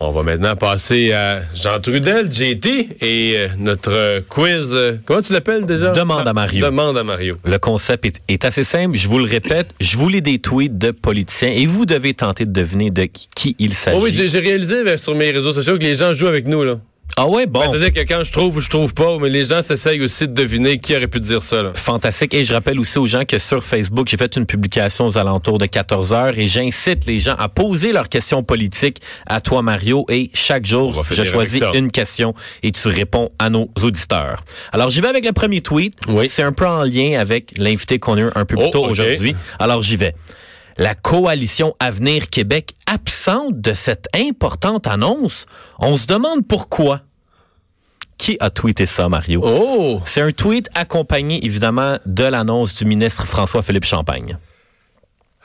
On va maintenant passer à Jean Trudel, JT, et euh, notre quiz. euh, comment tu l'appelles déjà? Demande à Mario. Demande à Mario. Le concept est, est assez simple. Je vous le répète. Je vous lis des tweets de politiciens et vous devez tenter de deviner de qui il s'agit. Oh oui, j'ai réalisé sur mes réseaux sociaux que les gens jouent avec nous, là. Ah ouais, bon. Ben, C'est-à-dire que quand je trouve ou je trouve pas, mais les gens s'essayent aussi de deviner qui aurait pu dire ça, là. Fantastique. Et je rappelle aussi aux gens que sur Facebook, j'ai fait une publication aux alentours de 14 heures et j'incite les gens à poser leurs questions politiques à toi, Mario. Et chaque jour, je choisis une question et tu réponds à nos auditeurs. Alors, j'y vais avec le premier tweet. Oui. C'est un peu en lien avec l'invité qu'on a eu un peu plus Oh, tôt aujourd'hui. Alors, j'y vais. La coalition Avenir Québec absente de cette importante annonce. On se demande pourquoi. Qui a tweeté ça, Mario? Oh! C'est un tweet accompagné évidemment de l'annonce du ministre François-Philippe Champagne.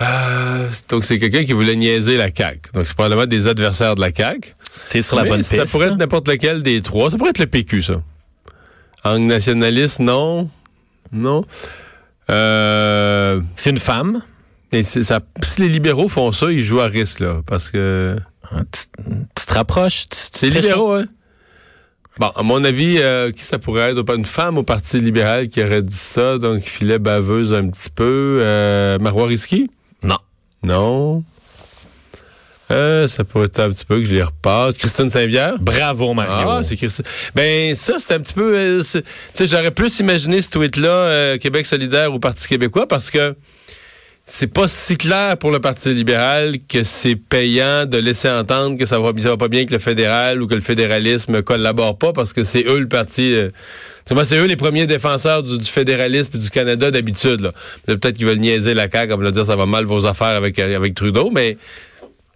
Euh, donc, c'est quelqu'un qui voulait niaiser la CAQ. Donc, c'est probablement des adversaires de la CAQ. T'es sur la bonne piste. Ça pourrait être n'importe lequel des trois. Ça pourrait être le PQ, ça. Angle nationaliste, non. Non. Euh, C'est une femme? Ça, si les libéraux font ça, ils jouent à risque, là. Parce que. Hein, Tu, te rapproches. C'est libéraux, hein? Bon, à mon avis, euh, qui ça pourrait être? Pas Une femme au Parti libéral qui aurait dit ça, donc filet baveuse un petit peu. Euh, Marois Risky? Non. Non. Euh, ça pourrait être un petit peu que je les repasse. Christine Saint-Pierre? Bravo, Mario. Ah, c'est Christine. Ben, ça, c'est un petit peu. tu sais, j'aurais plus imaginé ce tweet-là, Québec solidaire ou Parti québécois, parce que c'est pas si clair pour le Parti libéral que c'est payant de laisser entendre que ça va, va pas bien que le fédéral ou que le fédéralisme collabore pas, parce que c'est eux le parti. euh, c'est eux les premiers défenseurs du, fédéralisme du Canada d'habitude. Peut-être qu'ils veulent niaiser la CAQ, comme le dire, ça va mal vos affaires avec Trudeau, mais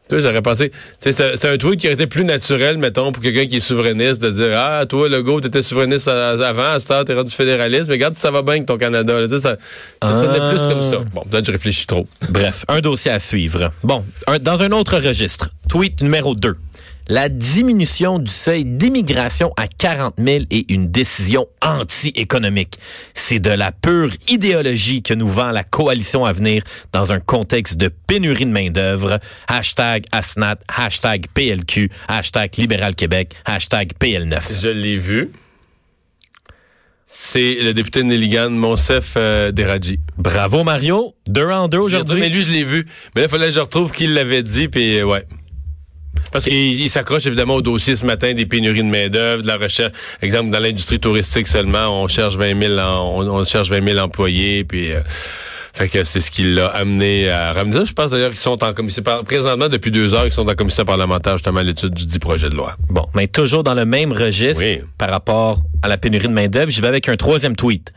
tu sais, j'aurais pensé. C'est c'est un tweet qui aurait été plus naturel, mettons, pour quelqu'un qui est souverainiste, de dire Ah, toi, Legault, t'étais souverainiste avant, à cette heure, t'es rendu fédéraliste, mais regarde ça va bien avec ton Canada. là. Ça, ça Ah. plus comme ça. Bon, peut-être que je réfléchis trop. Bref, un dossier à suivre. Bon, un- dans un autre registre, tweet numéro 2. La diminution du seuil d'immigration à 40 000 est une décision anti-économique. C'est de la pure idéologie que nous vend la coalition à venir dans un contexte de pénurie de main-d'œuvre. Hashtag ASNAT, hashtag PLQ, hashtag Libéral Québec, hashtag PL9. Je l'ai vu. C'est le député de Nelligan, Monsef euh, Deradji. Bravo Mario, deux en deux Mais aujourd'hui. lui, je l'ai vu. Mais là, il fallait que je retrouve qui l'avait dit, puis euh, ouais. Parce qu'il il s'accroche évidemment au dossier ce matin des pénuries de main-d'œuvre, de la recherche. Exemple, dans l'industrie touristique seulement, on cherche 20 000, en- on, on cherche 20 000 employés, puis. euh, fait que c'est ce qui l'a amené à ramener ça. Je pense d'ailleurs qu'ils sont en commission. Présentement, depuis deux heures, ils sont en commission parlementaire justement à l'étude du dit projet de loi. Bon, mais toujours dans le même registre Oui. par rapport à la pénurie de main-d'œuvre, je vais avec un troisième tweet.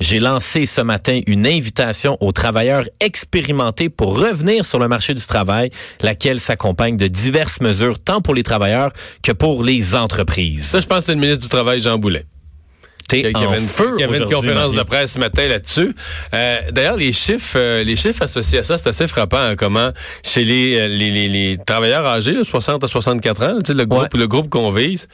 J'ai lancé ce matin une invitation aux travailleurs expérimentés pour revenir sur le marché du travail, laquelle s'accompagne de diverses mesures tant pour les travailleurs que pour les entreprises. Ça, je pense que c'est le ministre du Travail, Jean Boulet. T'es Il y en avait une, feu il y avait une conférence Marie. de presse ce matin là-dessus. Euh, D'ailleurs, les chiffres, euh, les chiffres associés à ça, c'est assez frappant. hein, comment chez les, euh, les, les, les travailleurs âgés, là, 60 à 64 ans, le groupe, Ouais. le groupe qu'on vise,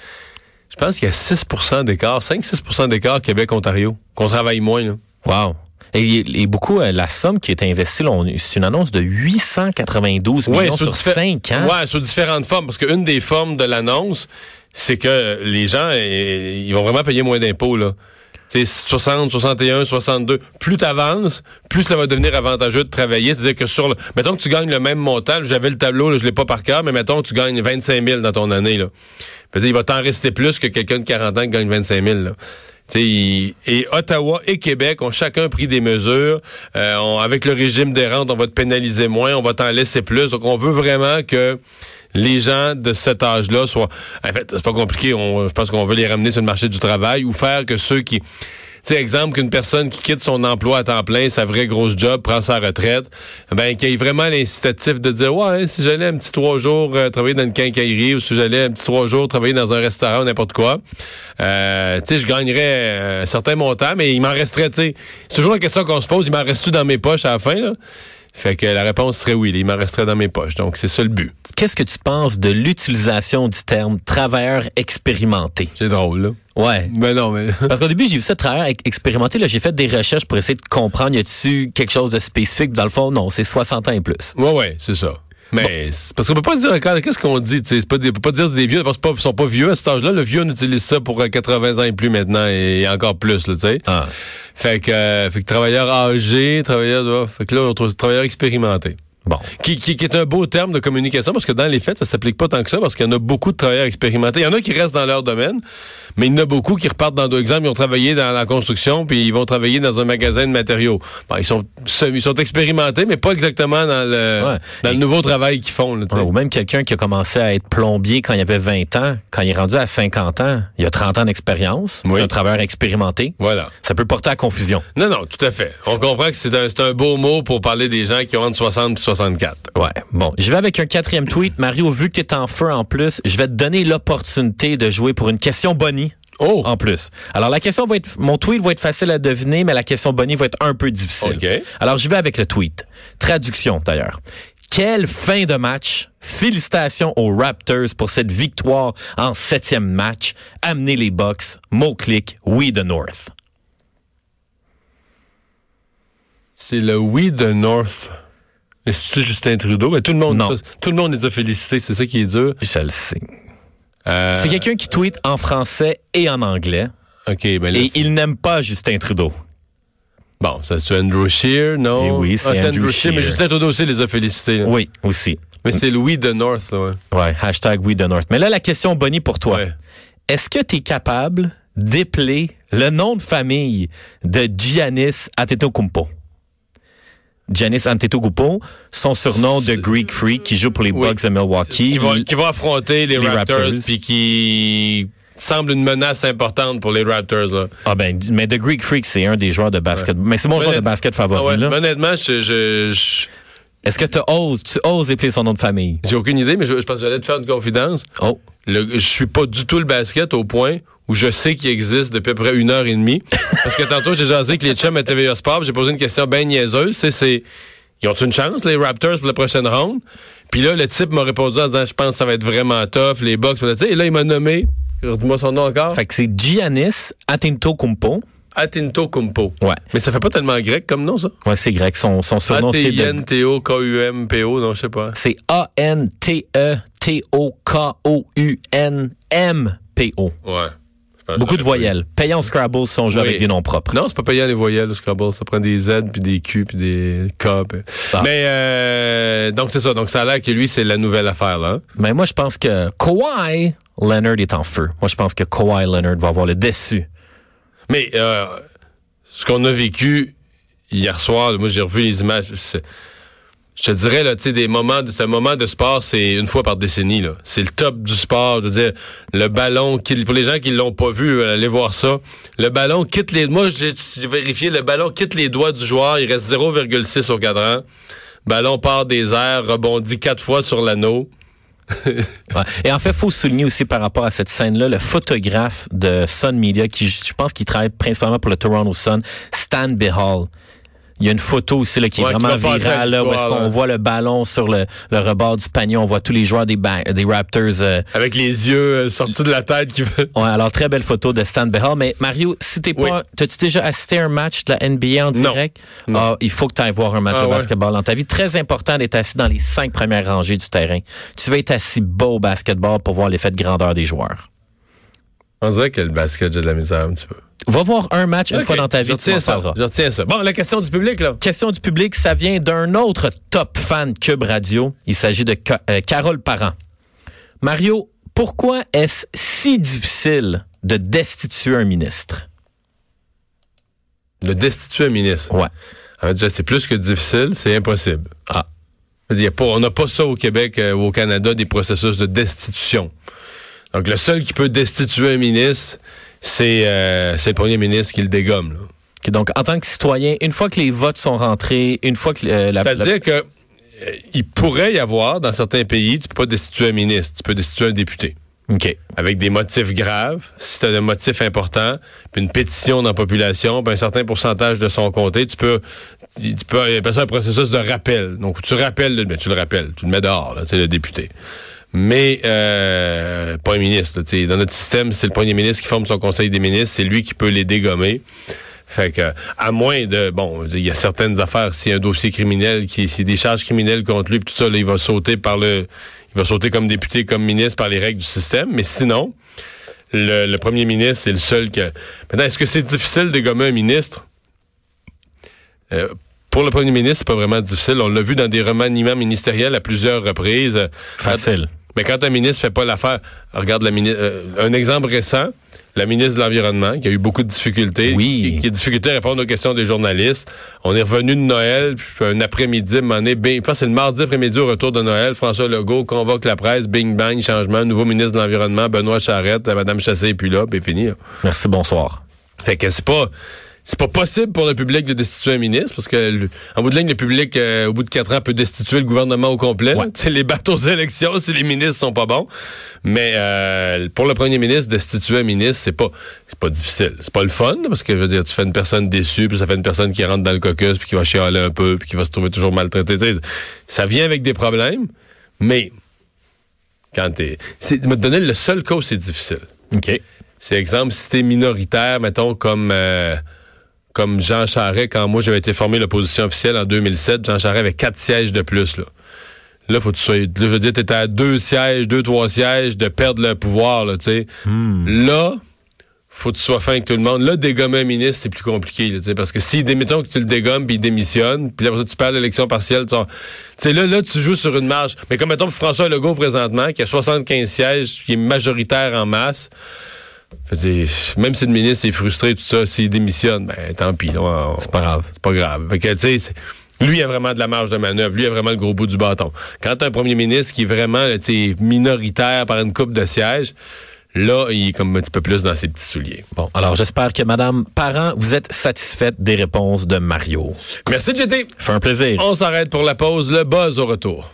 je pense qu'il y a 6% d'écart, 5-6% d'écart Québec-Ontario, qu'on travaille moins. Là. Wow. Et, et beaucoup, euh, la somme qui est investie, c'est une annonce de 892 millions sur diffé- 5 ans. Ouais, sous différentes formes. Parce qu'une des formes de l'annonce, c'est que les gens, euh, ils vont vraiment payer moins d'impôts, là. Tu sais, 60, 61, 62. Plus t'avances, plus ça va devenir avantageux de travailler. C'est-à-dire que sur le, mettons que tu gagnes le même montant, j'avais le tableau, là, je l'ai pas par cœur, mais mettons que tu gagnes 25 000 dans ton année, là. Il va t'en rester plus que quelqu'un de 40 ans qui gagne 25 000, là. Et Ottawa et Québec ont chacun pris des mesures. Euh, on- avec le régime des rentes, on va te pénaliser moins, on va t'en laisser plus. Donc, on veut vraiment que les gens de cet âge-là soient... En fait, c'est pas compliqué. On, je pense qu'on veut les ramener sur le marché du travail ou faire que ceux qui... Sais, exemple, qu'une personne qui quitte son emploi à temps plein, sa vraie grosse job, prend sa retraite, ben, qu'il y ait vraiment l'incitatif de dire, ouais, si j'allais un petit trois jours euh, travailler dans une quincaillerie ou si j'allais un petit trois jours travailler dans un restaurant ou n'importe quoi, euh, tu sais, je gagnerais euh, un certain montant, mais il m'en resterait, tu sais, c'est toujours la question qu'on se pose, il m'en reste-tu dans mes poches à la fin, là? Fait que la réponse serait oui, il m'en resterait dans mes poches. Donc, c'est ça le but. Qu'est-ce que tu penses de l'utilisation du terme travailleur expérimenté? C'est drôle, là. Ouais. Mais non, mais... Parce qu'au début, j'ai vu ça travailleur ex- expérimenté. Là, j'ai fait des recherches pour essayer de comprendre y a-tu quelque chose de spécifique? Dans le fond, non, c'est 60 ans et plus. ouais, ouais, c'est ça. Mais c'est parce qu'on peut pas dire qu'est-ce qu'on dit, tu sais, c'est pas des, on peut pas dire que c'est des vieux parce qu'ils sont pas vieux à cet âge-là. Le vieux on utilise ça pour euh, 80 ans et plus maintenant et, encore plus, tu sais. Ah. Fait que, euh, fait que travailleur âgé, travailleur, ouais, fait que là on trouve travailleur expérimenté. Bon. Qui, qui, qui est un beau terme de communication parce que dans les faits, ça s'applique pas tant que ça parce qu'il y en a beaucoup de travailleurs expérimentés. Il y en a qui restent dans leur domaine, mais il y en a beaucoup qui repartent dans d'autres exemples. Ils ont travaillé dans la construction puis ils vont travailler dans un magasin de matériaux. Bon, ils sont ils sont expérimentés, mais pas exactement dans le Ouais. dans le nouveau travail qu'ils font. Là. Ouais, ou même quelqu'un qui a commencé à être plombier quand il avait 20 ans, quand il est rendu à 50 ans, il a 30 ans d'expérience, Oui. c'est un travailleur expérimenté. Voilà. Ça peut porter à confusion. Non, non, tout à fait. On comprend que c'est un, un beau mot pour parler des gens qui ont entre 60 et 64. Ouais. Bon, je vais avec un quatrième tweet. Mario, vu que tu es en feu en plus, je vais te donner l'opportunité de jouer pour une question Bonnie. Oh! En plus. Alors, la question va être, mon tweet va être facile à deviner, mais la question Bonnie va être un peu difficile. Alors, je vais avec le tweet. Traduction, d'ailleurs. Quelle fin de match! Félicitations aux Raptors pour cette victoire en septième match. Amenez les Bucks. Mot-clic, we the North. C'est le We de North. Mais c'est Justin Trudeau? Mais tout le monde, Non. tout le monde les a félicités, c'est ça qui est dur. Je le sais. Euh, C'est quelqu'un qui tweet en français et en anglais. OK, ben là, Et c'est- il n'aime pas Justin Trudeau. bon, ça c'est Andrew Scheer, non? Eh oui, c'est Ah, Andrew Scheer. Mais. Justin Trudeau aussi les a félicités. là. Oui, aussi. Mais c'est We de North, là, ouais. Ouais, hashtag We the North. Mais là, la question Bonnie pour toi. Ouais. Est-ce que tu es capable d'épeler le nom de famille de Giannis Antetokounmpo? Giannis Antetokounmpo, son surnom de Greek Freak, qui joue pour les Oui. Bucks de Milwaukee. Qui va, qui va affronter les, Les Raptors, Raptors. puis qui semble une menace importante pour les Raptors, là. Ah ben, mais The Greek Freak, c'est un des joueurs de basket. Mais c'est mon joueur de basket Ah favori. ouais, là. Honnêtement, je, je- je- Est-ce que tu oses, tu oses épeler son nom de famille? j'ai aucune idée, mais je, je pense que j'allais te faire une confidence. Oh. Le, je suis pas du tout le basket au point où je sais qu'il existe depuis à peu près une heure et demie. Parce que tantôt, j'ai jasé que les chums à TVA Sport, j'ai posé une question bien niaiseuse. C'est, c'est, ils ont une chance, les Raptors, pour la prochaine ronde? Puis là, le type m'a répondu en disant, je pense que ça va être vraiment tough, les Bucks. Et là, il m'a nommé, dis-moi son nom encore, Fait que c'est Giannis Antetokounmpo. Atinto Kumpo. Ouais. Mais ça fait pas tellement grec comme nom, ça? Ouais, c'est grec. Son, son surnom, c'est A-T-I-N-T-O-K-U-M-P-O, non, je sais pas. C'est A-N-T-E-T-O-K-O-U-N-M-P-O. Ouais. Beaucoup de voyelles. Payant Scrabble si on joue Oui. avec des noms propres. Non, c'est pas payant les voyelles, le Scrabble. Ça prend des Z, puis des Q, puis des K. puis- Ah. Mais euh, donc c'est ça. Donc ça a l'air que lui, c'est la nouvelle affaire, là. hein? Mais moi, je pense que Kawhi Leonard est en feu. Moi, je pense que Kawhi Leonard va avoir le déçu. Mais euh, ce qu'on a vécu hier soir, moi j'ai revu les images. Je te dirais là, tu sais, des moments, c'est un moment de sport, c'est une fois par décennie là. C'est le top du sport. Je veux dire, le ballon, qui- pour les gens qui l'ont pas vu, euh, allez voir ça. Le ballon quitte les, moi j'ai vérifié, le ballon quitte les doigts du joueur, il reste 0,6 au cadran. Ballon part des airs, rebondit quatre fois sur l'anneau. Et en fait, faut souligner aussi par rapport à cette scène-là, le photographe de Sun Media, qui je pense qu'il travaille principalement pour le Toronto Sun, Stan Behal. Il y a une photo aussi là, qui est Ouais, vraiment virale, là, où est-ce qu'on voit le ballon sur le, le rebord du panier. On voit tous les joueurs des, des Raptors. euh, Avec les yeux euh, sortis de la tête qui. Ouais, alors très belle photo de Stan Behal. Mais Mario, si t'es Oui. pas, t'as-tu déjà assisté à un match de la NBA en direct? Non. Ah, il faut que tu ailles voir un match Ah de ouais. basketball dans ta vie. Très important d'être assis dans les cinq premières rangées du terrain. Tu vas être assis bas au basketball pour voir l'effet de grandeur des joueurs. On dirait que le basket, j'ai de la misère un petit peu. Va voir un match une fois dans ta je vie, tu retiens m'en ça. Je retiens ça. Bon, la question du public, là. Question du public, ça vient d'un autre top fan Cube Radio. Il s'agit de Ca- euh, Carole Parent. Mario, pourquoi est-ce si difficile de destituer un ministre? Le destituer un ministre? Ouais. En fait, c'est plus que difficile, c'est impossible. Ah. Il y a pas, on n'a pas ça au Québec euh, ou au Canada, des processus de destitution. Donc, le seul qui peut destituer un ministre, c'est euh, le premier ministre qui le dégomme. là. Donc, en tant que citoyen, une fois que les votes sont rentrés, une fois que euh, la, la- C'est-à-dire que euh, il pourrait y avoir, dans certains pays, tu peux pas destituer un ministre, tu peux destituer un député. OK. Avec des motifs graves, si tu as des motifs importants, puis une pétition dans la population, puis un certain pourcentage de son comté, tu peux, tu peux appeler ça un processus de rappel. Donc, tu rappelles, le- ben, tu le rappelles, tu le mets dehors, là, le député. Mais euh, pas un ministre. dans notre système, c'est le premier ministre qui forme son conseil des ministres, c'est lui qui peut les dégommer. Fait que, à moins de, bon, il y a certaines affaires, a un dossier criminel, qui, a des charges criminelles contre lui, tout ça, là, il va sauter par le, il va sauter comme député, comme ministre par les règles du système. Mais sinon, le, premier ministre, c'est le seul que. Maintenant, est-ce que c'est difficile de gommer un ministre? Euh, pour le premier ministre, c'est pas vraiment difficile. On l'a vu dans des remaniements ministériels à plusieurs reprises. Facile. Mais quand un ministre fait pas l'affaire, regarde la ministre, euh, un exemple récent, la ministre de l'Environnement, qui a eu beaucoup de difficultés, oui. qui, a difficulté à répondre aux questions des journalistes. On est revenu de Noël, puis un après-midi, je pense c'est le mardi après-midi au retour de Noël, François Legault convoque la presse, bing bang, changement, nouveau ministre de l'Environnement, Benoît Charette, Madame Chassé et puis là, puis fini. Merci, bonsoir. Fait que c'est pas c'est pas possible pour le public de destituer un ministre parce que en bout de ligne le public euh, au bout de quatre ans peut destituer le gouvernement au complet. C'est les bateaux aux élections si les ministres sont pas bons. Mais euh, pour le premier ministre destituer un ministre, c'est pas c'est pas difficile. C'est pas le fun parce que je veux dire tu fais une personne déçue puis ça fait une personne qui rentre dans le caucus puis qui va chialer un peu puis qui va se trouver toujours maltraité. Ça vient avec des problèmes, mais quand t'es c'est me donner le seul cas où c'est difficile. OK. C'est exemple si t'es minoritaire mettons comme euh, comme Jean Charest, quand moi j'avais été formé l'opposition officielle en 2007, Jean Charest avait quatre sièges de plus. Là, là faut que tu sois. Là, je veux dire, t'étais à deux sièges, deux, trois sièges de perdre le pouvoir, là, tu sais. Hmm. Là, faut que tu sois fin avec tout le monde. Là, dégommer un ministre, c'est plus compliqué, là, parce que si, démettons que tu le dégommes puis il démissionne, puis là, tu perds l'élection partielle, tu sais, là, là, tu joues sur une marge. Mais comme mettons François Legault présentement, qui a 75 sièges, qui est majoritaire en masse, même si le ministre est frustré, tout ça, s'il démissionne, ben tant pis. C'est pas grave. C'est pas grave. Fait que, tu sais, lui a vraiment de la marge de manœuvre. Lui a vraiment le gros bout du bâton. Quand t'as un premier ministre qui est vraiment minoritaire par une coupe de sièges, là, il est comme un petit peu plus dans ses petits souliers. Bon, alors j'espère que Madame Parent, vous êtes satisfaite des réponses de Mario. Merci, JT. Fait un plaisir. On s'arrête pour la pause. Le buzz au retour.